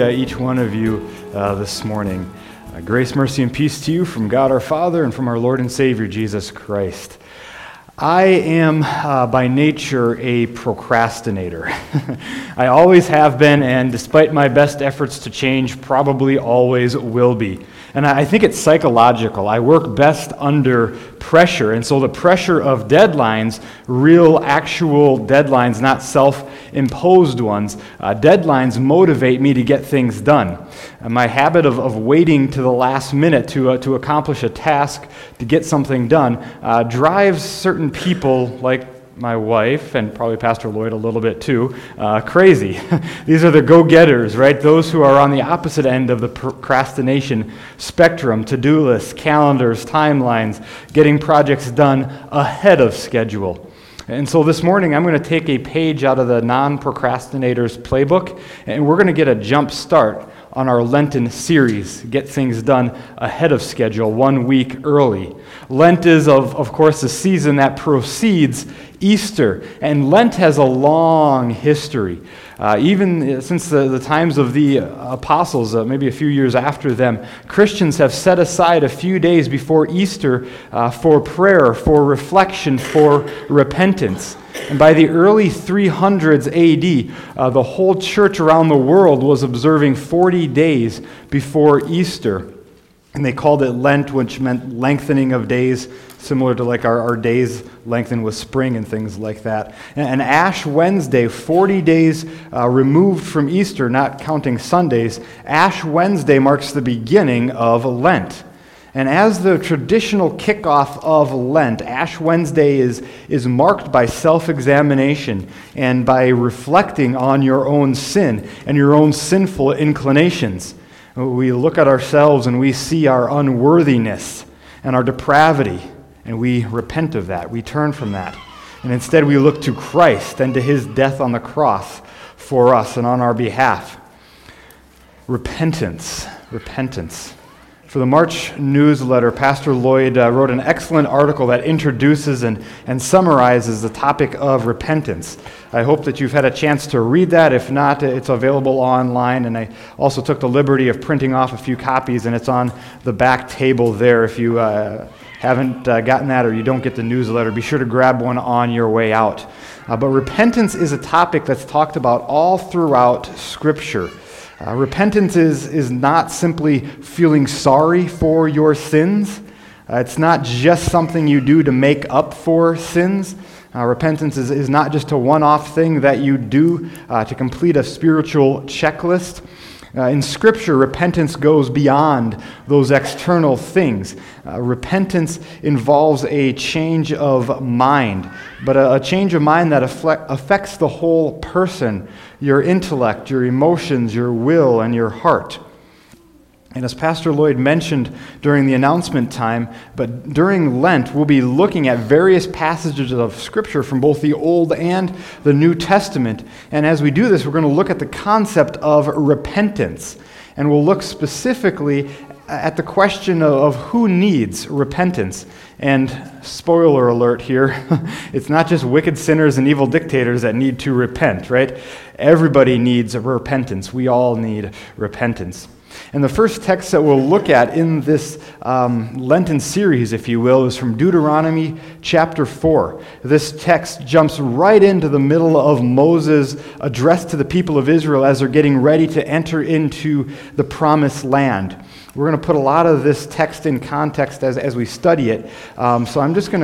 Each one of you uh, this morning. Uh, grace, mercy, and peace to you from God our Father and from our Lord and Savior Jesus Christ. I am uh, by nature a procrastinator. I always have been, and despite my best efforts to change, probably always will be. And I think it's psychological. I work best under pressure. And so the pressure of deadlines, real, actual deadlines, not self imposed ones, uh, deadlines motivate me to get things done. And my habit of, of waiting to the last minute to, uh, to accomplish a task, to get something done, uh, drives certain people like my wife and probably Pastor Lloyd a little bit too, uh, crazy. These are the go getters, right? Those who are on the opposite end of the procrastination spectrum to do lists, calendars, timelines, getting projects done ahead of schedule. And so this morning, I'm going to take a page out of the non procrastinators playbook, and we're going to get a jump start on our Lenten series, get things done ahead of schedule, one week early. Lent is, of, of course, a season that precedes Easter, and Lent has a long history. Uh, even since the, the, times of the apostles, uh, maybe a few years after them, Christians have set aside a few days before Easter uh, for prayer, for reflection, for repentance. And by the early 300s AD, uh, the whole church around the world was observing 40 days before Easter. And they called it Lent, which meant lengthening of days, similar to like our, our days lengthen with spring and things like that. And, and Ash Wednesday, 40 days uh, removed from Easter, not counting Sundays, Ash Wednesday marks the beginning of Lent. And as the traditional kickoff of Lent, Ash Wednesday is, is marked by self examination and by reflecting on your own sin and your own sinful inclinations. We look at ourselves and we see our unworthiness and our depravity, and we repent of that. We turn from that. And instead, we look to Christ and to his death on the cross for us and on our behalf. Repentance, repentance. For the March newsletter, Pastor Lloyd uh, wrote an excellent article that introduces and, and summarizes the topic of repentance. I hope that you've had a chance to read that. If not, it's available online. And I also took the liberty of printing off a few copies, and it's on the back table there. If you uh, haven't uh, gotten that or you don't get the newsletter, be sure to grab one on your way out. Uh, but repentance is a topic that's talked about all throughout Scripture. Uh, repentance is, is not simply feeling sorry for your sins. Uh, it's not just something you do to make up for sins. Uh, repentance is, is not just a one off thing that you do uh, to complete a spiritual checklist. Uh, in Scripture, repentance goes beyond those external things. Uh, repentance involves a change of mind, but a, a change of mind that affects the whole person your intellect, your emotions, your will, and your heart. And as Pastor Lloyd mentioned during the announcement time, but during Lent, we'll be looking at various passages of Scripture from both the Old and the New Testament. And as we do this, we're going to look at the concept of repentance. And we'll look specifically at the question of who needs repentance. And spoiler alert here, it's not just wicked sinners and evil dictators that need to repent, right? Everybody needs repentance. We all need repentance. And the first text that we'll look at in this um, Lenten series, if you will, is from Deuteronomy chapter 4. This text jumps right into the middle of Moses' address to the people of Israel as they're getting ready to enter into the promised land. We're going to put a lot of this text in context as, as we study it. Um, so I'm just going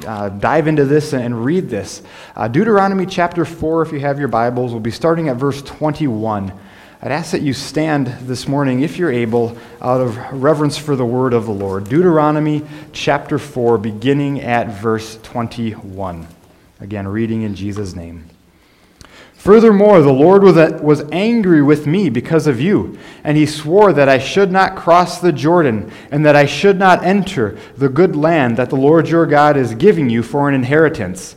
to uh, dive into this and, read this. Uh, Deuteronomy chapter 4, if you have your Bibles, we'll be starting at verse 21. I'd ask that you stand this morning, if you're able, out of reverence for the word of the Lord. Deuteronomy chapter 4, beginning at verse 21. Again, reading in Jesus' name. Furthermore, the Lord was angry with me because of you, and he swore that I should not cross the Jordan, and that I should not enter the good land that the Lord your God is giving you for an inheritance.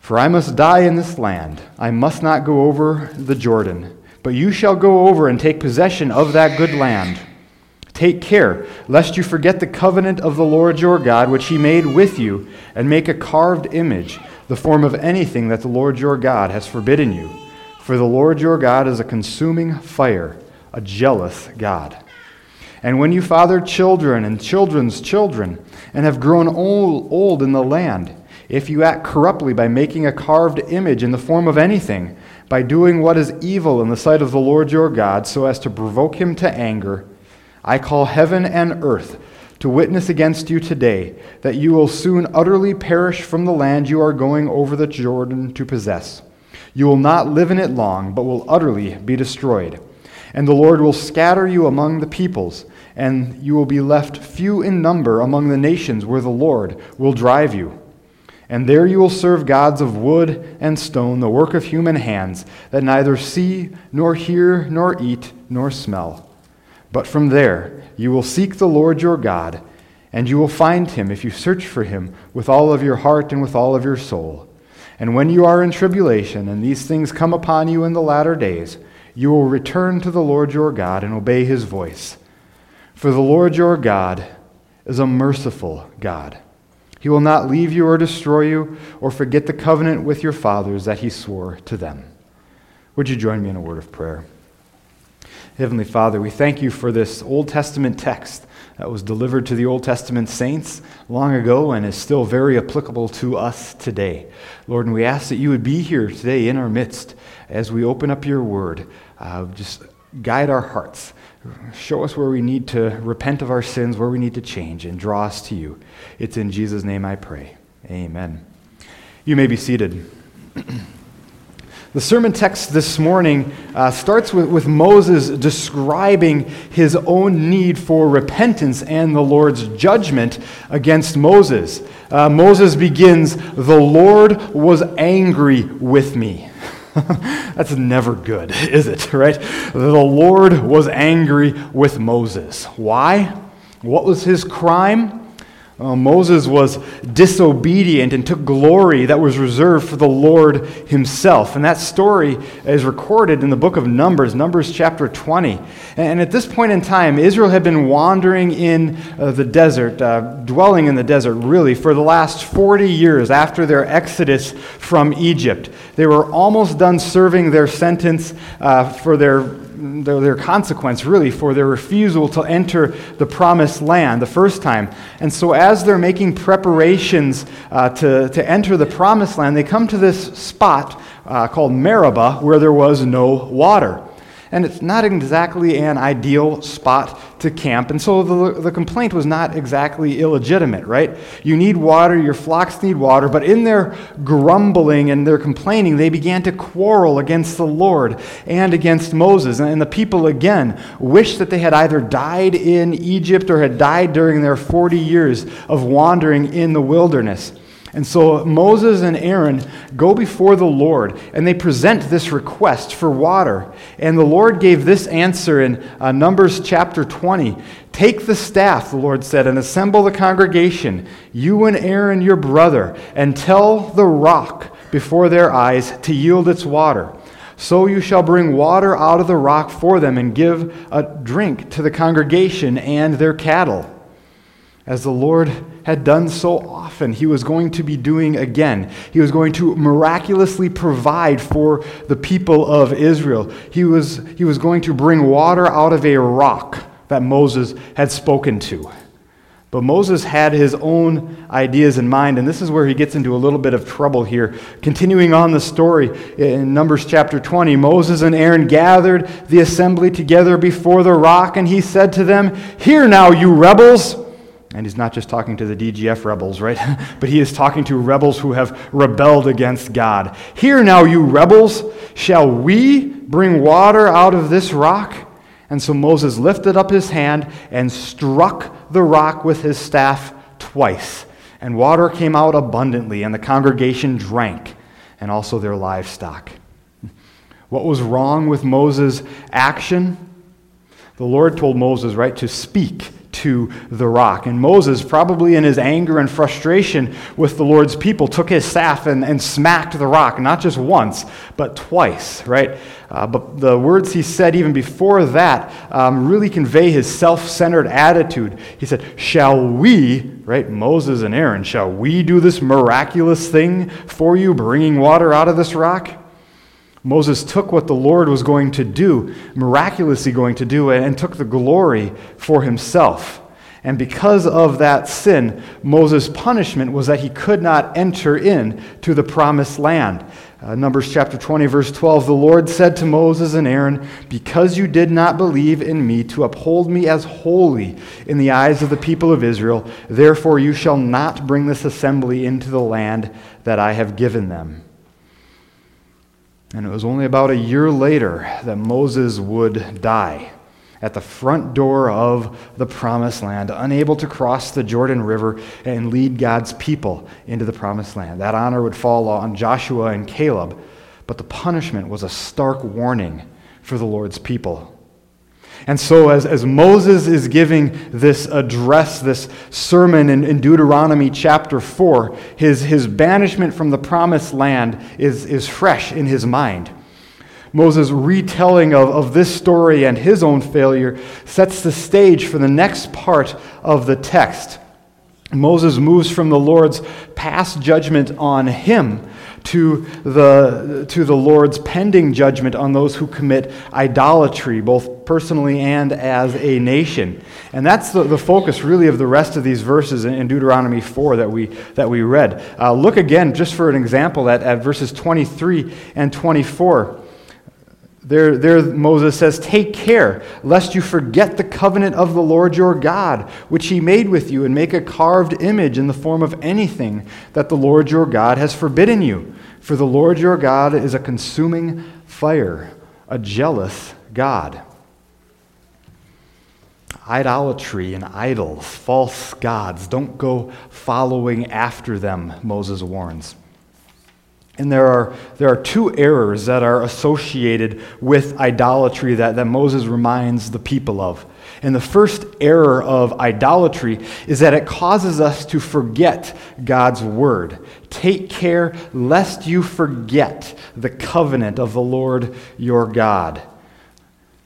For I must die in this land. I must not go over the Jordan. But you shall go over and take possession of that good land. Take care, lest you forget the covenant of the Lord your God, which he made with you, and make a carved image the form of anything that the Lord your God has forbidden you. For the Lord your God is a consuming fire, a jealous God. And when you father children and children's children, and have grown old, in the land, if you act corruptly by making a carved image in the form of anything, by doing what is evil in the sight of the Lord your God, so as to provoke him to anger, I call heaven and earth to witness against you today that you will soon utterly perish from the land you are going over the Jordan to possess. You will not live in it long, but will utterly be destroyed. And the Lord will scatter you among the peoples, and you will be left few in number among the nations where the Lord will drive you. And there you will serve gods of wood and stone, the work of human hands, that neither see, nor hear, nor eat, nor smell. But from there you will seek the Lord your God, and you will find him if you search for him with all of your heart and with all of your soul. And when you are in tribulation, and these things come upon you in the latter days, you will return to the Lord your God and obey his voice. For the Lord your God is a merciful God. He will not leave you or destroy you or forget the covenant with your fathers that he swore to them. Would you join me in a word of prayer? Heavenly Father, we thank you for this Old Testament text that was delivered to the Old Testament saints long ago and is still very applicable to us today. Lord, and we ask that you would be here today in our midst as we open up your word. Uh, just guide our hearts. Show us where we need to repent of our sins, where we need to change, and draw us to you. It's in Jesus' name I pray. Amen. You may be seated. The sermon text this morning uh, starts with, with Moses describing his own need for repentance and the Lord's judgment against Moses. Uh, Moses begins, The Lord was angry with me. That's never good, is it? Right? The Lord was angry with Moses. Why? What was his crime? Uh, Moses was disobedient and took glory that was reserved for the Lord himself. And that story is recorded in the book of Numbers, Numbers chapter 20. And at this point in time, Israel had been wandering in uh, the desert, uh, dwelling in the desert, really, for the last 40 years after their exodus from Egypt. They were almost done serving their sentence uh, for their their, their consequence, really, for their refusal to enter the promised land the first time. And so, as they're making preparations uh, to, to enter the promised land, they come to this spot uh, called Meribah where there was no water and it's not exactly an ideal spot to camp. And so the, the complaint was not exactly illegitimate, right? You need water, your flocks need water, but in their grumbling and their complaining, they began to quarrel against the Lord and against Moses. And the people again wished that they had either died in Egypt or had died during their 40 years of wandering in the wilderness. And so Moses and Aaron go before the Lord and they present this request for water. And the Lord gave this answer in uh, Numbers chapter 20. Take the staff, the Lord said, and assemble the congregation, you and Aaron your brother, and tell the rock before their eyes to yield its water. So you shall bring water out of the rock for them and give a drink to the congregation and their cattle as the Lord had done so often, he was going to be doing again. He was going to miraculously provide for the people of Israel. He was, he was going to bring water out of a rock that Moses had spoken to. But Moses had his own ideas in mind, and this is where he gets into a little bit of trouble here. Continuing on the story in Numbers chapter 20, Moses and Aaron gathered the assembly together before the rock, and he said to them, Hear now, you rebels. And he's not just talking to the DGF rebels, right? but he is talking to rebels who have rebelled against God. Hear now, you rebels, shall we bring water out of this rock? And so Moses lifted up his hand and struck the rock with his staff twice. And water came out abundantly, and the congregation drank, and also their livestock. What was wrong with Moses' action? The Lord told Moses, right, to speak to the rock. And Moses, probably in his anger and frustration with the Lord's people, took his staff and, and smacked the rock, not just once, but twice, right? Uh, but the words he said even before that um, really convey his self centered attitude. He said, Shall we, right, Moses and Aaron, shall we do this miraculous thing for you, bringing water out of this rock? Moses took what the Lord was going to do, miraculously going to do, and took the glory for himself. And because of that sin, Moses' punishment was that he could not enter in to the promised land. Uh, Numbers chapter 20, verse 12 The Lord said to Moses and Aaron, Because you did not believe in me to uphold me as holy in the eyes of the people of Israel, therefore you shall not bring this assembly into the land that I have given them. And it was only about a year later that Moses would die at the front door of the promised land, unable to cross the Jordan River and lead God's people into the promised land. That honor would fall on Joshua and Caleb, but the punishment was a stark warning for the Lord's people. And so, as, as Moses is giving this address, this sermon in, in Deuteronomy chapter 4, his, his banishment from the promised land is, is fresh in his mind. Moses' retelling of, of this story and his own failure sets the stage for the next part of the text. Moses moves from the Lord's past judgment on him to the, to the Lord's pending judgment on those who commit idolatry, both personally and as a nation. And that's the, the focus, really, of the rest of these verses in, in Deuteronomy 4 that we, that we read. Uh, look again, just for an example, at, at verses 23 and 24. There, there, Moses says, Take care, lest you forget the covenant of the Lord your God, which he made with you, and make a carved image in the form of anything that the Lord your God has forbidden you. For the Lord your God is a consuming fire, a jealous God. Idolatry and idols, false gods, don't go following after them, Moses warns. And there are, there are two errors that are associated with idolatry that, that Moses reminds the people of. And the first error of idolatry is that it causes us to forget God's word. Take care lest you forget the covenant of the Lord your God.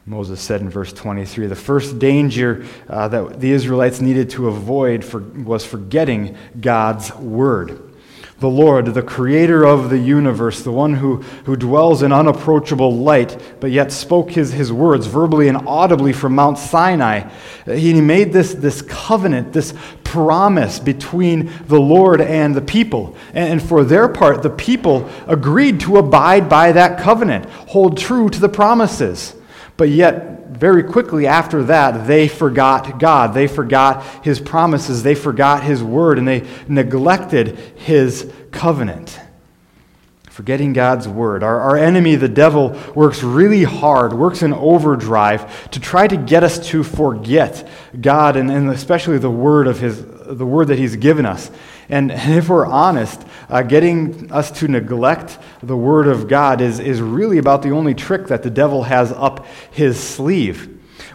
Moses said in verse 23 the first danger uh, that the Israelites needed to avoid for, was forgetting God's word the Lord, the creator of the universe, the one who, who dwells in unapproachable light, but yet spoke his, his words verbally and audibly from Mount Sinai. He made this, this covenant, this promise between the Lord and the people. And, and for their part, the people agreed to abide by that covenant, hold true to the promises. But yet, very quickly after that, they forgot God. They forgot his promises. They forgot his word, and they neglected his covenant. Forgetting God's word. Our, our enemy, the devil, works really hard, works in overdrive to try to get us to forget God and, and especially the word of his, the word that he's given us. And, and if we're honest, uh, getting us to neglect the Word of God is, is really about the only trick that the devil has up his sleeve.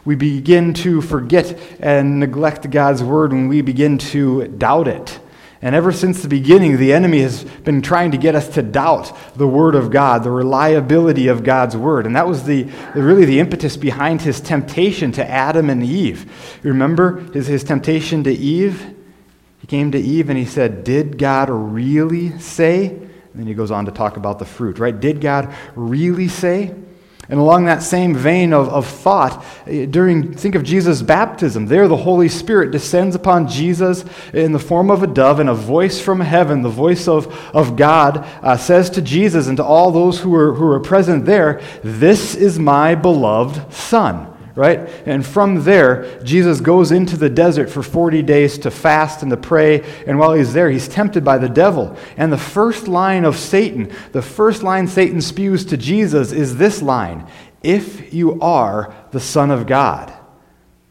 We begin to forget and neglect God's Word when we begin to doubt it. And ever since the beginning, the enemy has been trying to get us to doubt the Word of God, the reliability of God's Word. And that was the, really the impetus behind his temptation to Adam and Eve. Remember his, his temptation to Eve? Came to Eve and he said, Did God really say? And then he goes on to talk about the fruit, right? Did God really say? And along that same vein of, of thought, eh, during, think of Jesus' baptism. There, the Holy Spirit descends upon Jesus in the form of a dove, and a voice from heaven, the voice of, of God, uh, says to Jesus and to all those who were, who were present there, This is my beloved Son right? And from there, Jesus goes into the desert for 40 days to fast and to pray. And while he's there, he's tempted by the devil. And the first line of Satan, the first line Satan spews to Jesus is this line If you are the Son of God.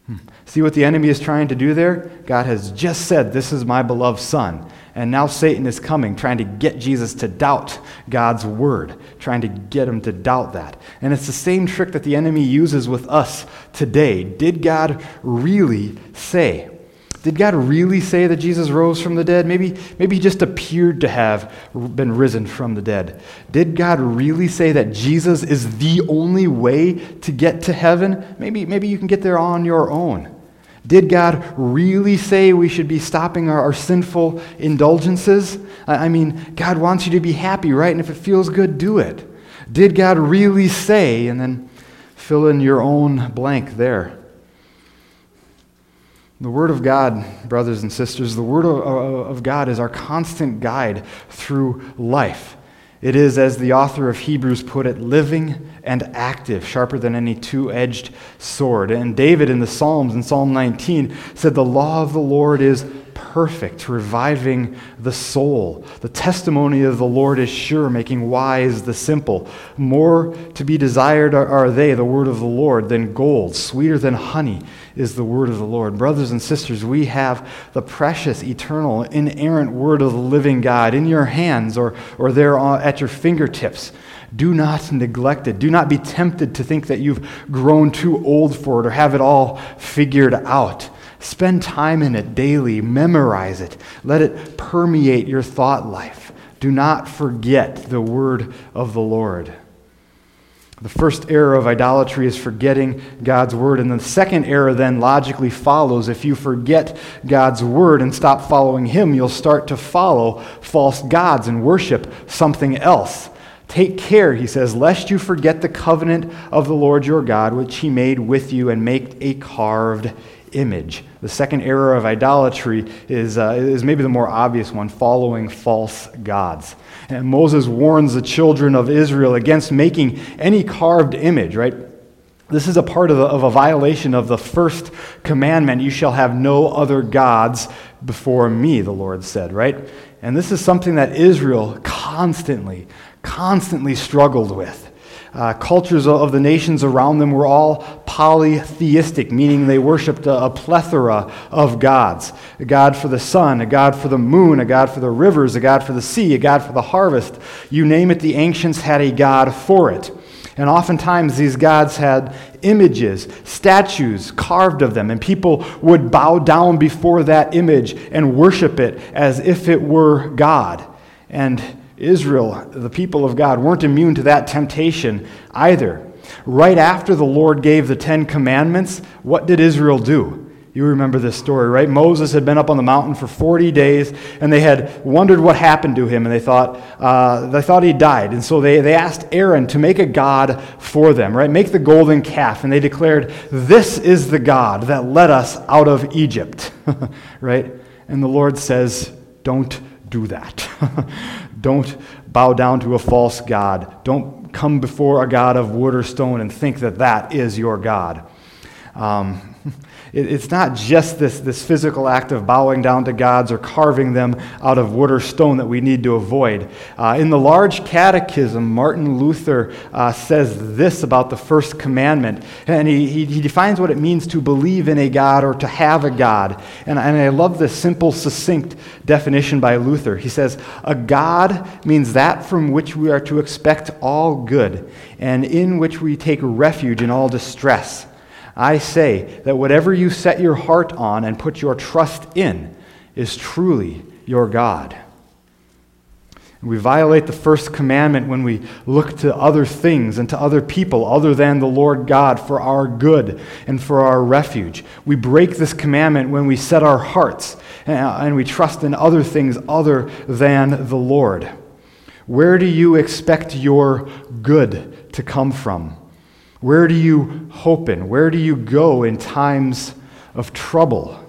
Hmm. See what the enemy is trying to do there? God has just said, This is my beloved Son. And now Satan is coming, trying to get Jesus to doubt God's word, trying to get him to doubt that. And it's the same trick that the enemy uses with us today. Did God really say? Did God really say that Jesus rose from the dead? Maybe, maybe he just appeared to have been risen from the dead. Did God really say that Jesus is the only way to get to heaven? Maybe, maybe you can get there on your own. Did God really say we should be stopping our, our sinful indulgences? I, mean, God wants you to be happy, right? And if it feels good, do it. Did God really say, and then fill in your own blank there? The Word of God, brothers and sisters, the Word of, of, God is our constant guide through life. It is, as the author of Hebrews put it, living and active, sharper than any two edged sword. And David in the Psalms, in Psalm 19, said, The law of the Lord is perfect, reviving the soul. The testimony of the Lord is sure, making wise the simple. More to be desired are they, the word of the Lord, than gold. Sweeter than honey is the word of the Lord. Brothers and sisters, we have the precious, eternal, inerrant word of the living God in your hands or, or there at your fingertips. Do not neglect it. Do not be tempted to think that you've grown too old for it or have it all figured out. Spend time in it daily. Memorize it. Let it permeate your thought life. Do not forget the word of the Lord. The first error of idolatry is forgetting God's word. And the second error then logically follows. If you forget God's word and stop following Him, you'll start to follow false gods and worship something else. Take care, he says, lest you forget the covenant of the Lord your God, which he made with you, and make a carved image. The second error of idolatry is, uh, is maybe the more obvious one following false gods. And Moses warns the children of Israel against making any carved image, right? This is a part of, the, of a violation of the first commandment you shall have no other gods before me, the Lord said, right? And this is something that Israel constantly, constantly struggled with. Uh, cultures of the nations around them were all polytheistic, meaning they worshiped a, a, plethora of gods a God for the sun, a God for the moon, a God for the rivers, a God for the sea, a God for the harvest. You name it, the ancients had a God for it. And oftentimes these gods had images, statues carved of them, and people would bow down before that image and worship it as if it were God. And Israel, the people of God, weren't immune to that temptation either. Right after the Lord gave the Ten Commandments, what did Israel do? You remember this story, right? Moses had been up on the mountain for 40 days, and they had wondered what happened to him, and they thought, uh, they thought he died. And so they, they asked Aaron to make a god for them, right? Make the golden calf. And they declared, This is the God that led us out of Egypt, right? And the Lord says, Don't do that. Don't bow down to a false God. Don't come before a God of wood or stone and think that that is your God. Um, it's not just this, this physical act of bowing down to gods or carving them out of wood or stone that we need to avoid. Uh, in the large catechism, Martin Luther uh, says this about the first commandment, and he, he, he, defines what it means to believe in a God or to have a God. And, and I love this simple, succinct definition by Luther. He says, A God means that from which we are to expect all good, and in which we take refuge in all distress. I say that whatever you set your heart on and put your trust in is truly your God. We violate the first commandment when we look to other things and to other people other than the Lord God for our good and for our refuge. We break this commandment when we set our hearts uh, and we trust in other things other than the Lord. Where do you expect your good to come from? Where do you hope in? Where do you go in times of trouble?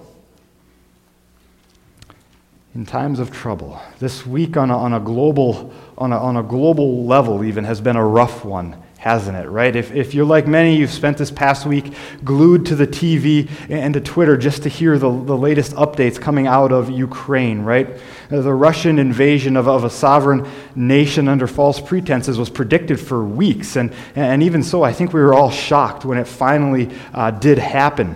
In times of trouble. This week, on a, on a, global, on a, on a global level, even, has been a rough one hasn't it, right? If, if you're like many, you've spent this past week glued to the TV and to Twitter just to hear the, the latest updates coming out of Ukraine, right? The Russian invasion of, of a sovereign nation under false pretenses was predicted for weeks. And, and even so, I think we were all shocked when it finally uh, did happen.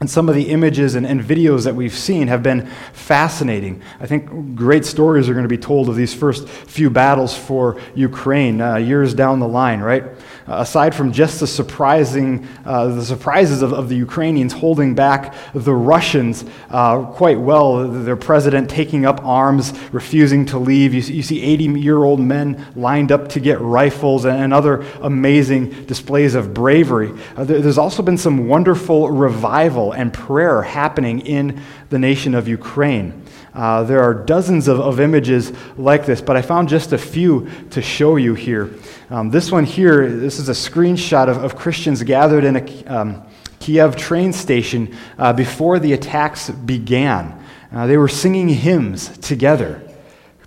And some of the images and, and, videos that we've seen have been fascinating. I think great stories are going to be told of these first few battles for Ukraine uh, years down the line, right? Uh, aside from just the surprising, uh, the surprises of, of, the Ukrainians holding back the Russians uh, quite well, their president taking up arms, refusing to leave. You, you see 80 year old men lined up to get rifles and, and other amazing displays of bravery. Uh, there, there's also been some wonderful revival and prayer happening in the nation of Ukraine. Uh, there are dozens of, of, images like this, but I found just a few to show you here. Um, this one here, this is a screenshot of, of Christians gathered in a um, Kiev train station uh, before the attacks began. Uh, they were singing hymns together,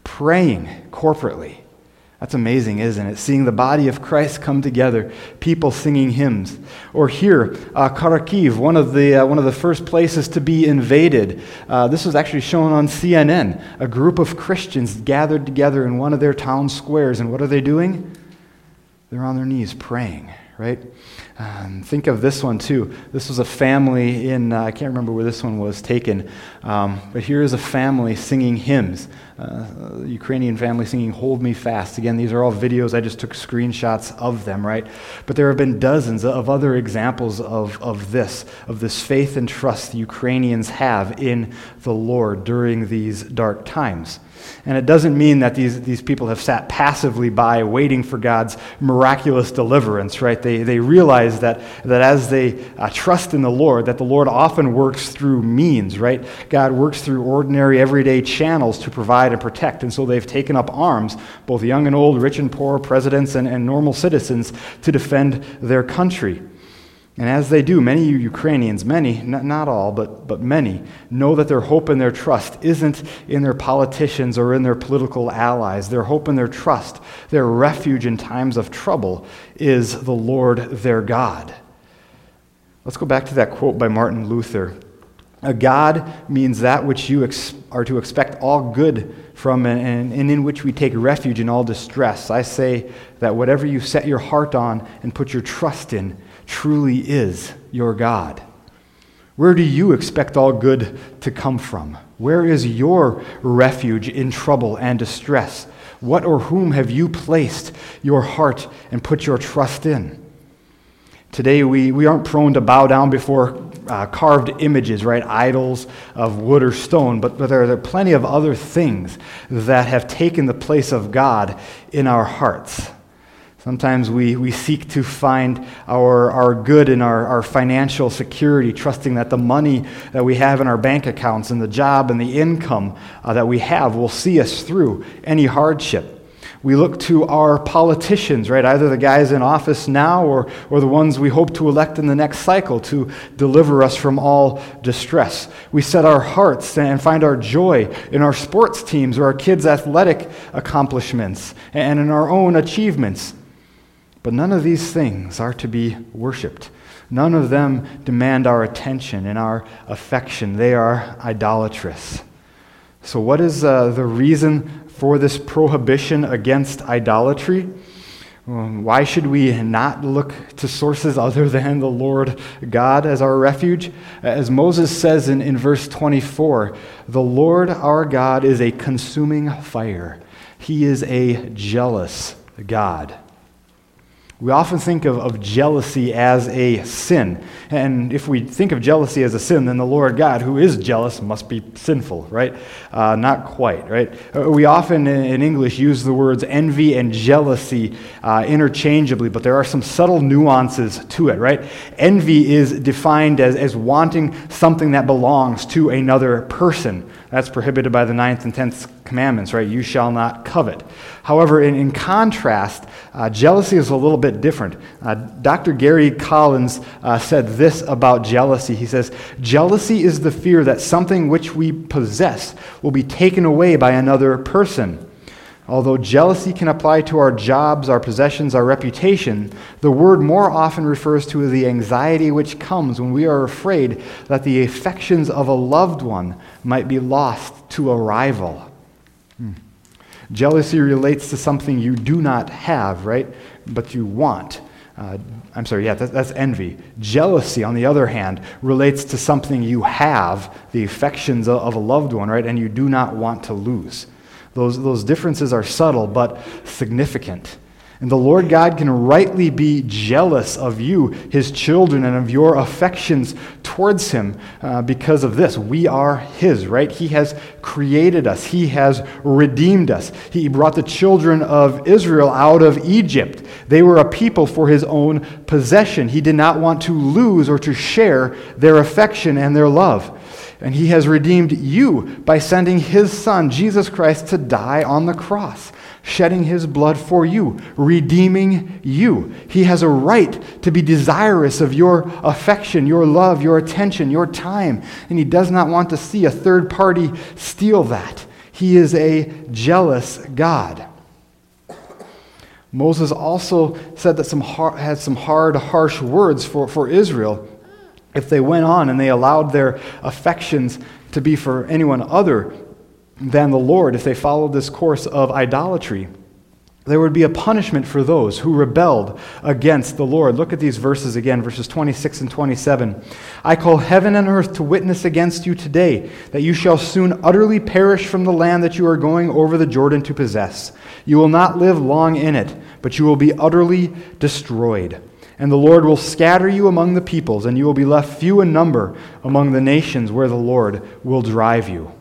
praying corporately. That's amazing, isn't it? Seeing the body of Christ come together, people singing hymns. Or here, uh, Kharkiv, one of, the, uh, one of the first places to be invaded. Uh, this was actually shown on CNN. A group of Christians gathered together in one of their town squares. And what are they doing? They're on their knees praying, right? Think of this one too. This was a family in, uh, I can't remember where this one was taken, um, but here is a family singing hymns. Uh, Ukrainian family singing Hold Me Fast. Again, these are all videos. I just took screenshots of them, right? But there have been dozens of other examples of, of this, of this faith and trust the Ukrainians have in the Lord during these dark times. And it doesn't mean that these, these people have sat passively by waiting for God's miraculous deliverance, right? They, they realize that, that as they uh, trust in the Lord, that the Lord often works through means, right? God works through ordinary, everyday channels to provide and protect. And so they've taken up arms, both young and old, rich and poor, presidents and, and normal citizens, to defend their country. And as they do, many Ukrainians, many, not all, but, but many, know that their hope and their trust isn't in their politicians or in their political allies. Their hope and their trust, their refuge in times of trouble, is the Lord their God. Let's go back to that quote by Martin Luther. A God means that which you ex- are to expect all good from and, and in which we take refuge in all distress. I say that whatever you set your heart on and put your trust in, truly is your God? Where do you expect all good to come from? Where is your refuge in trouble and distress? What or whom have you placed your heart and put your trust in? Today, we, we aren't prone to bow down before uh, carved images, right? Idols of wood or stone, but, but there, there are plenty of other things that have taken the place of God in our hearts. Sometimes we, we seek to find our, our good in our, our financial security, trusting that the money that we have in our bank accounts and the job and the income uh, that we have will see us through any hardship. We look to our politicians, right? Either the guys in office now or, or the ones we hope to elect in the next cycle to deliver us from all distress. We set our hearts and find our joy in our sports teams or our kids' athletic accomplishments and in our own achievements. But none of these things are to be worshiped. None of them demand our attention and our affection. They are idolatrous. So, what is uh, the reason for this prohibition against idolatry? Um, why should we not look to sources other than the Lord God as our refuge? As Moses says in, in verse 24, the Lord our God is a consuming fire, He is a jealous God. We often think of, of jealousy as a sin. And if we think of jealousy as a sin, then the Lord God, who is jealous, must be sinful, right? Uh, not quite, right? Uh, we often in English use the words envy and jealousy uh, interchangeably, but there are some subtle nuances to it, right? Envy is defined as, as wanting something that belongs to another person. That's prohibited by the ninth and tenth commandments, right? You shall not covet. However, in, in contrast, uh, jealousy is a little bit different. Uh, Dr. Gary Collins uh, said this about jealousy. He says, Jealousy is the fear that something which we possess will be taken away by another person. Although jealousy can apply to our jobs, our possessions, our reputation, the word more often refers to the anxiety which comes when we are afraid that the affections of a loved one might be lost to a rival. Hmm. Jealousy relates to something you do not have, right? But you want. Uh, I'm sorry, yeah, that, that's envy. Jealousy, on the other hand, relates to something you have, the affections of, of a loved one, right, and you do not want to lose. Those, those differences are subtle but significant. And the Lord God can rightly be jealous of you, his children, and of your affections towards him uh, because of this. We are his, right? He has created us, he has redeemed us. He brought the children of Israel out of Egypt. They were a people for his own possession. He did not want to lose or to share their affection and their love. And he has redeemed you by sending his son, Jesus Christ, to die on the cross shedding his blood for you, redeeming you. He has a right to be desirous of your affection, your love, your attention, your time, and he does not want to see a third party steal that. He is a jealous God. Moses also said that some hard, had some hard, harsh words for, for Israel if they went on and they allowed their affections to be for anyone other than the Lord if they followed this course of idolatry. There would be a punishment for those who rebelled against the Lord. Look at these verses again, verses 26 and 27. I call heaven and earth to witness against you today that you shall soon utterly perish from the land that you are going over the Jordan to possess. You will not live long in it, but you will be utterly destroyed. And the Lord will scatter you among the peoples, and you will be left few in number among the nations where the Lord will drive you.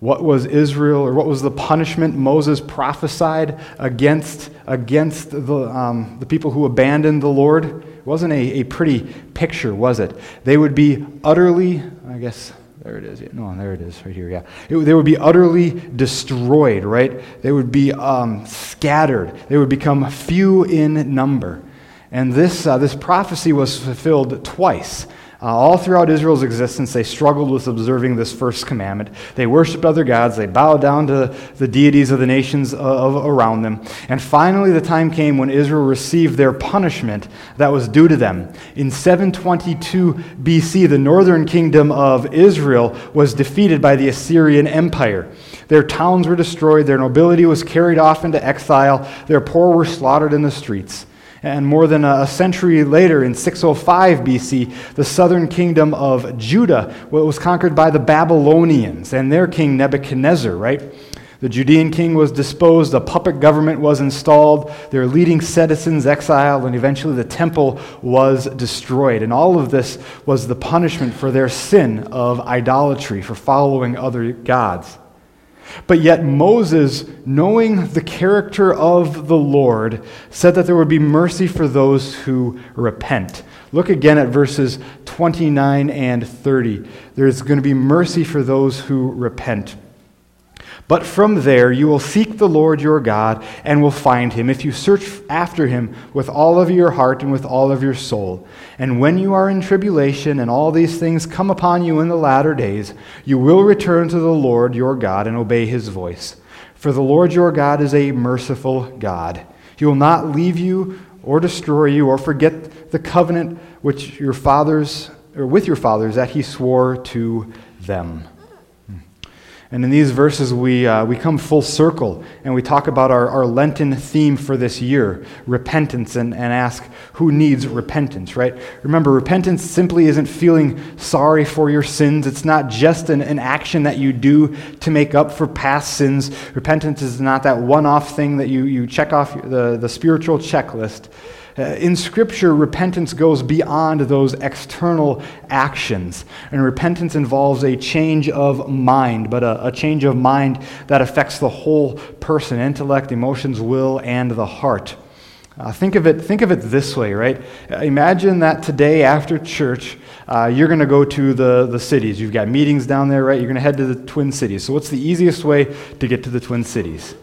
What was Israel, or what was the punishment Moses prophesied against, against the, um, the people who abandoned the Lord? It wasn't a, a pretty picture, was it? They would be utterly, I guess, there it is. No, there it is, right here. Yeah. It, they would be utterly destroyed, right? They would be um, scattered. They would become few in number. And this, uh, this prophecy was fulfilled twice. Uh, all throughout Israel's existence, they struggled with observing this first commandment. They worshiped other gods. They bowed down to the deities of the nations of, around them. And finally, the time came when Israel received their punishment that was due to them. In 722 BC, the northern kingdom of Israel was defeated by the Assyrian Empire. Their towns were destroyed, their nobility was carried off into exile, their poor were slaughtered in the streets. And more than a century later, in 605 BC, the southern kingdom of Judah was conquered by the Babylonians and their king Nebuchadnezzar, right? The Judean king was disposed, a puppet government was installed, their leading citizens exiled, and eventually the temple was destroyed. And all of this was the punishment for their sin of idolatry, for following other gods. But yet, Moses, knowing the character of the Lord, said that there would be mercy for those who repent. Look again at verses 29 and 30. There's going to be mercy for those who repent. But from there you will seek the Lord your God and will find him if you search after him with all of your heart and with all of your soul. And when you are in tribulation and all these things come upon you in the latter days, you will return to the Lord your God and obey his voice. For the Lord your God is a merciful God. He will not leave you or destroy you or forget the covenant which your fathers or with your fathers that he swore to them. And in these verses, we, uh, we come full circle and we talk about our, our Lenten theme for this year repentance and, and ask who needs repentance, right? Remember, repentance simply isn't feeling sorry for your sins. It's not just an, an action that you do to make up for past sins. Repentance is not that one off thing that you, you check off the, the spiritual checklist. Uh, in Scripture, repentance goes beyond those external actions. And repentance involves a change of mind, but a, a change of mind that affects the whole person intellect, emotions, will, and the heart. Uh, think, of it, think of it this way, right? Imagine that today after church, uh, you're going to go to the, the cities. You've got meetings down there, right? You're going to head to the Twin Cities. So, what's the easiest way to get to the Twin Cities?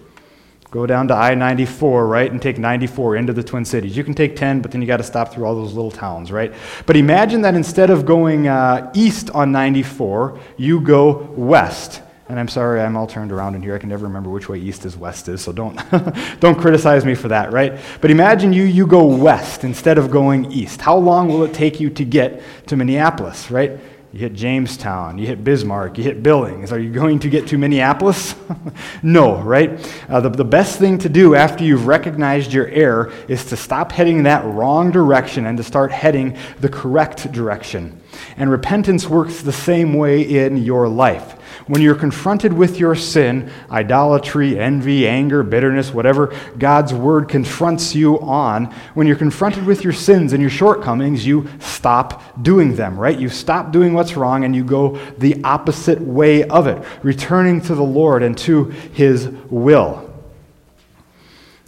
Go down to I 94, right, and take 94 into the Twin Cities. You can take 10, but then you got to stop through all those little towns, right? But imagine that instead of going uh, east on 94, you go west. And I'm sorry, I'm all turned around in here. I can never remember which way east is west is, so don't, don't criticize me for that, right? But imagine you, you go west instead of going east. How long will it take you to get to Minneapolis, right? You hit Jamestown, you hit Bismarck, you hit Billings. Are you going to get to Minneapolis? no, right? Uh, the, the best thing to do after you've recognized your error is to stop heading that wrong direction and to start heading the correct direction. And repentance works the same way in your life. When you're confronted with your sin, idolatry, envy, anger, bitterness, whatever God's word confronts you on, when you're confronted with your sins and your shortcomings, you stop doing them, right? You stop doing what's wrong and you go the opposite way of it, returning to the Lord and to his will.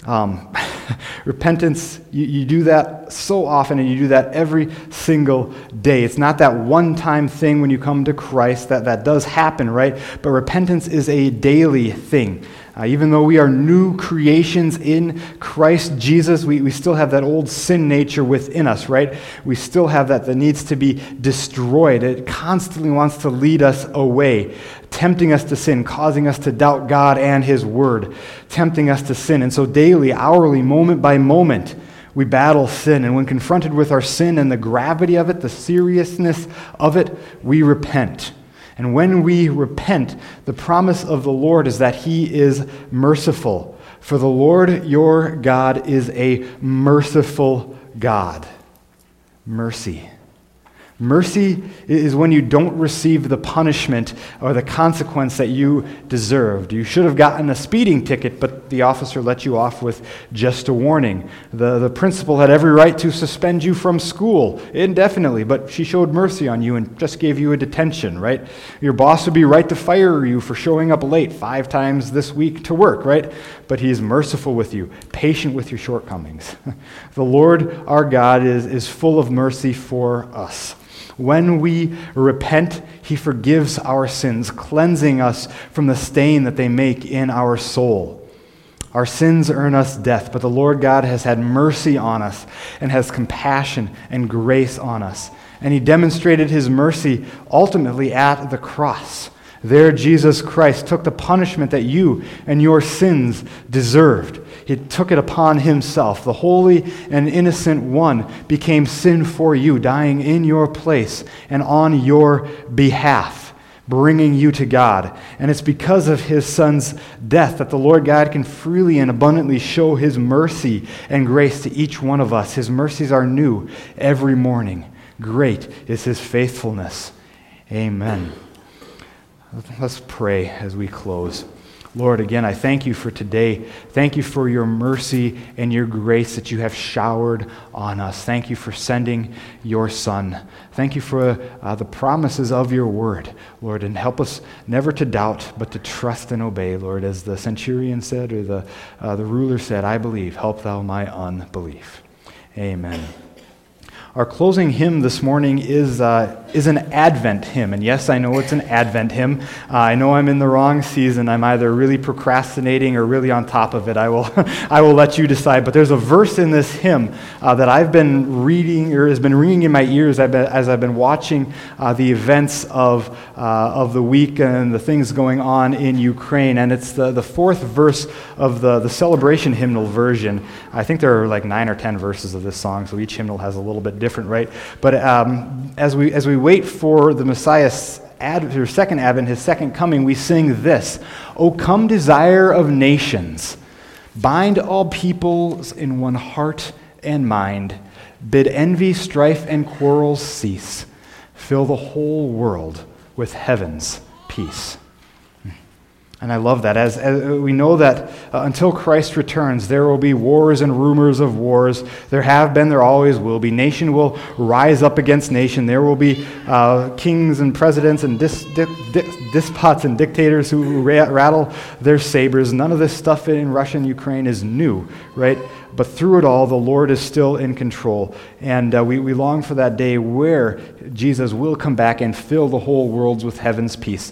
Um, repentance, you, you do that so often and you do that every single day. It's not that one time thing when you come to Christ that that does happen, right? But repentance is a daily thing. Uh, even though we are new creations in Christ Jesus, we, we still have that old sin nature within us, right? We still have that that needs to be destroyed. It constantly wants to lead us away, tempting us to sin, causing us to doubt God and His Word, tempting us to sin. And so, daily, hourly, moment by moment, we battle sin. And when confronted with our sin and the gravity of it, the seriousness of it, we repent. And when we repent, the promise of the Lord is that He is merciful. For the Lord your God is a merciful God. Mercy. Mercy is when you don't receive the punishment or the consequence that you deserved. You should have gotten a speeding ticket, but the officer let you off with just a warning. The, the principal had every right to suspend you from school indefinitely, but she showed mercy on you and just gave you a detention, right? Your boss would be right to fire you for showing up late five times this week to work, right? But he is merciful with you, patient with your shortcomings. the Lord our God is, is full of mercy for us. When we repent, He forgives our sins, cleansing us from the stain that they make in our soul. Our sins earn us death, but the Lord God has had mercy on us and has compassion and grace on us. And He demonstrated His mercy ultimately at the cross. There, Jesus Christ took the punishment that you and your sins deserved. He took it upon himself. The holy and innocent one became sin for you, dying in your place and on your behalf, bringing you to God. And it's because of his son's death that the Lord God can freely and abundantly show his mercy and grace to each one of us. His mercies are new every morning. Great is his faithfulness. Amen. Let's pray as we close. Lord, again, I thank you for today. Thank you for your mercy and your grace that you have showered on us. Thank you for sending your Son. Thank you for uh, the promises of your word, Lord, and help us never to doubt, but to trust and obey, Lord. As the centurion said, or the, uh, the ruler said, I believe, help thou my unbelief. Amen. Our closing hymn this morning is, uh, is an Advent hymn. And yes, I know it's an Advent hymn. Uh, I know I'm in the wrong season. I'm either really procrastinating or really on top of it. I will, I will let you decide. But there's a verse in this hymn uh, that I've been reading or has been ringing in my ears as I've been watching uh, the events of, uh, of the week and the things going on in Ukraine. And it's the, the fourth verse of the, the celebration hymnal version. I think there are like nine or ten verses of this song, so each hymnal has a little bit different, right? But um, as, we, as we wait for the Messiah's ad, second advent, his second coming, we sing this O come, desire of nations, bind all peoples in one heart and mind, bid envy, strife, and quarrels cease, fill the whole world with heaven's peace. And I love that. As, as we know that uh, until Christ returns, there will be wars and rumors of wars. There have been, there always will be. Nation will rise up against nation. There will be uh, kings and presidents and dis, dis, despots and dictators who ra- rattle their sabers. None of this stuff in Russia and Ukraine is new, right? But through it all, the Lord is still in control. And uh, we, we long for that day where Jesus will come back and fill the whole world with heaven's peace.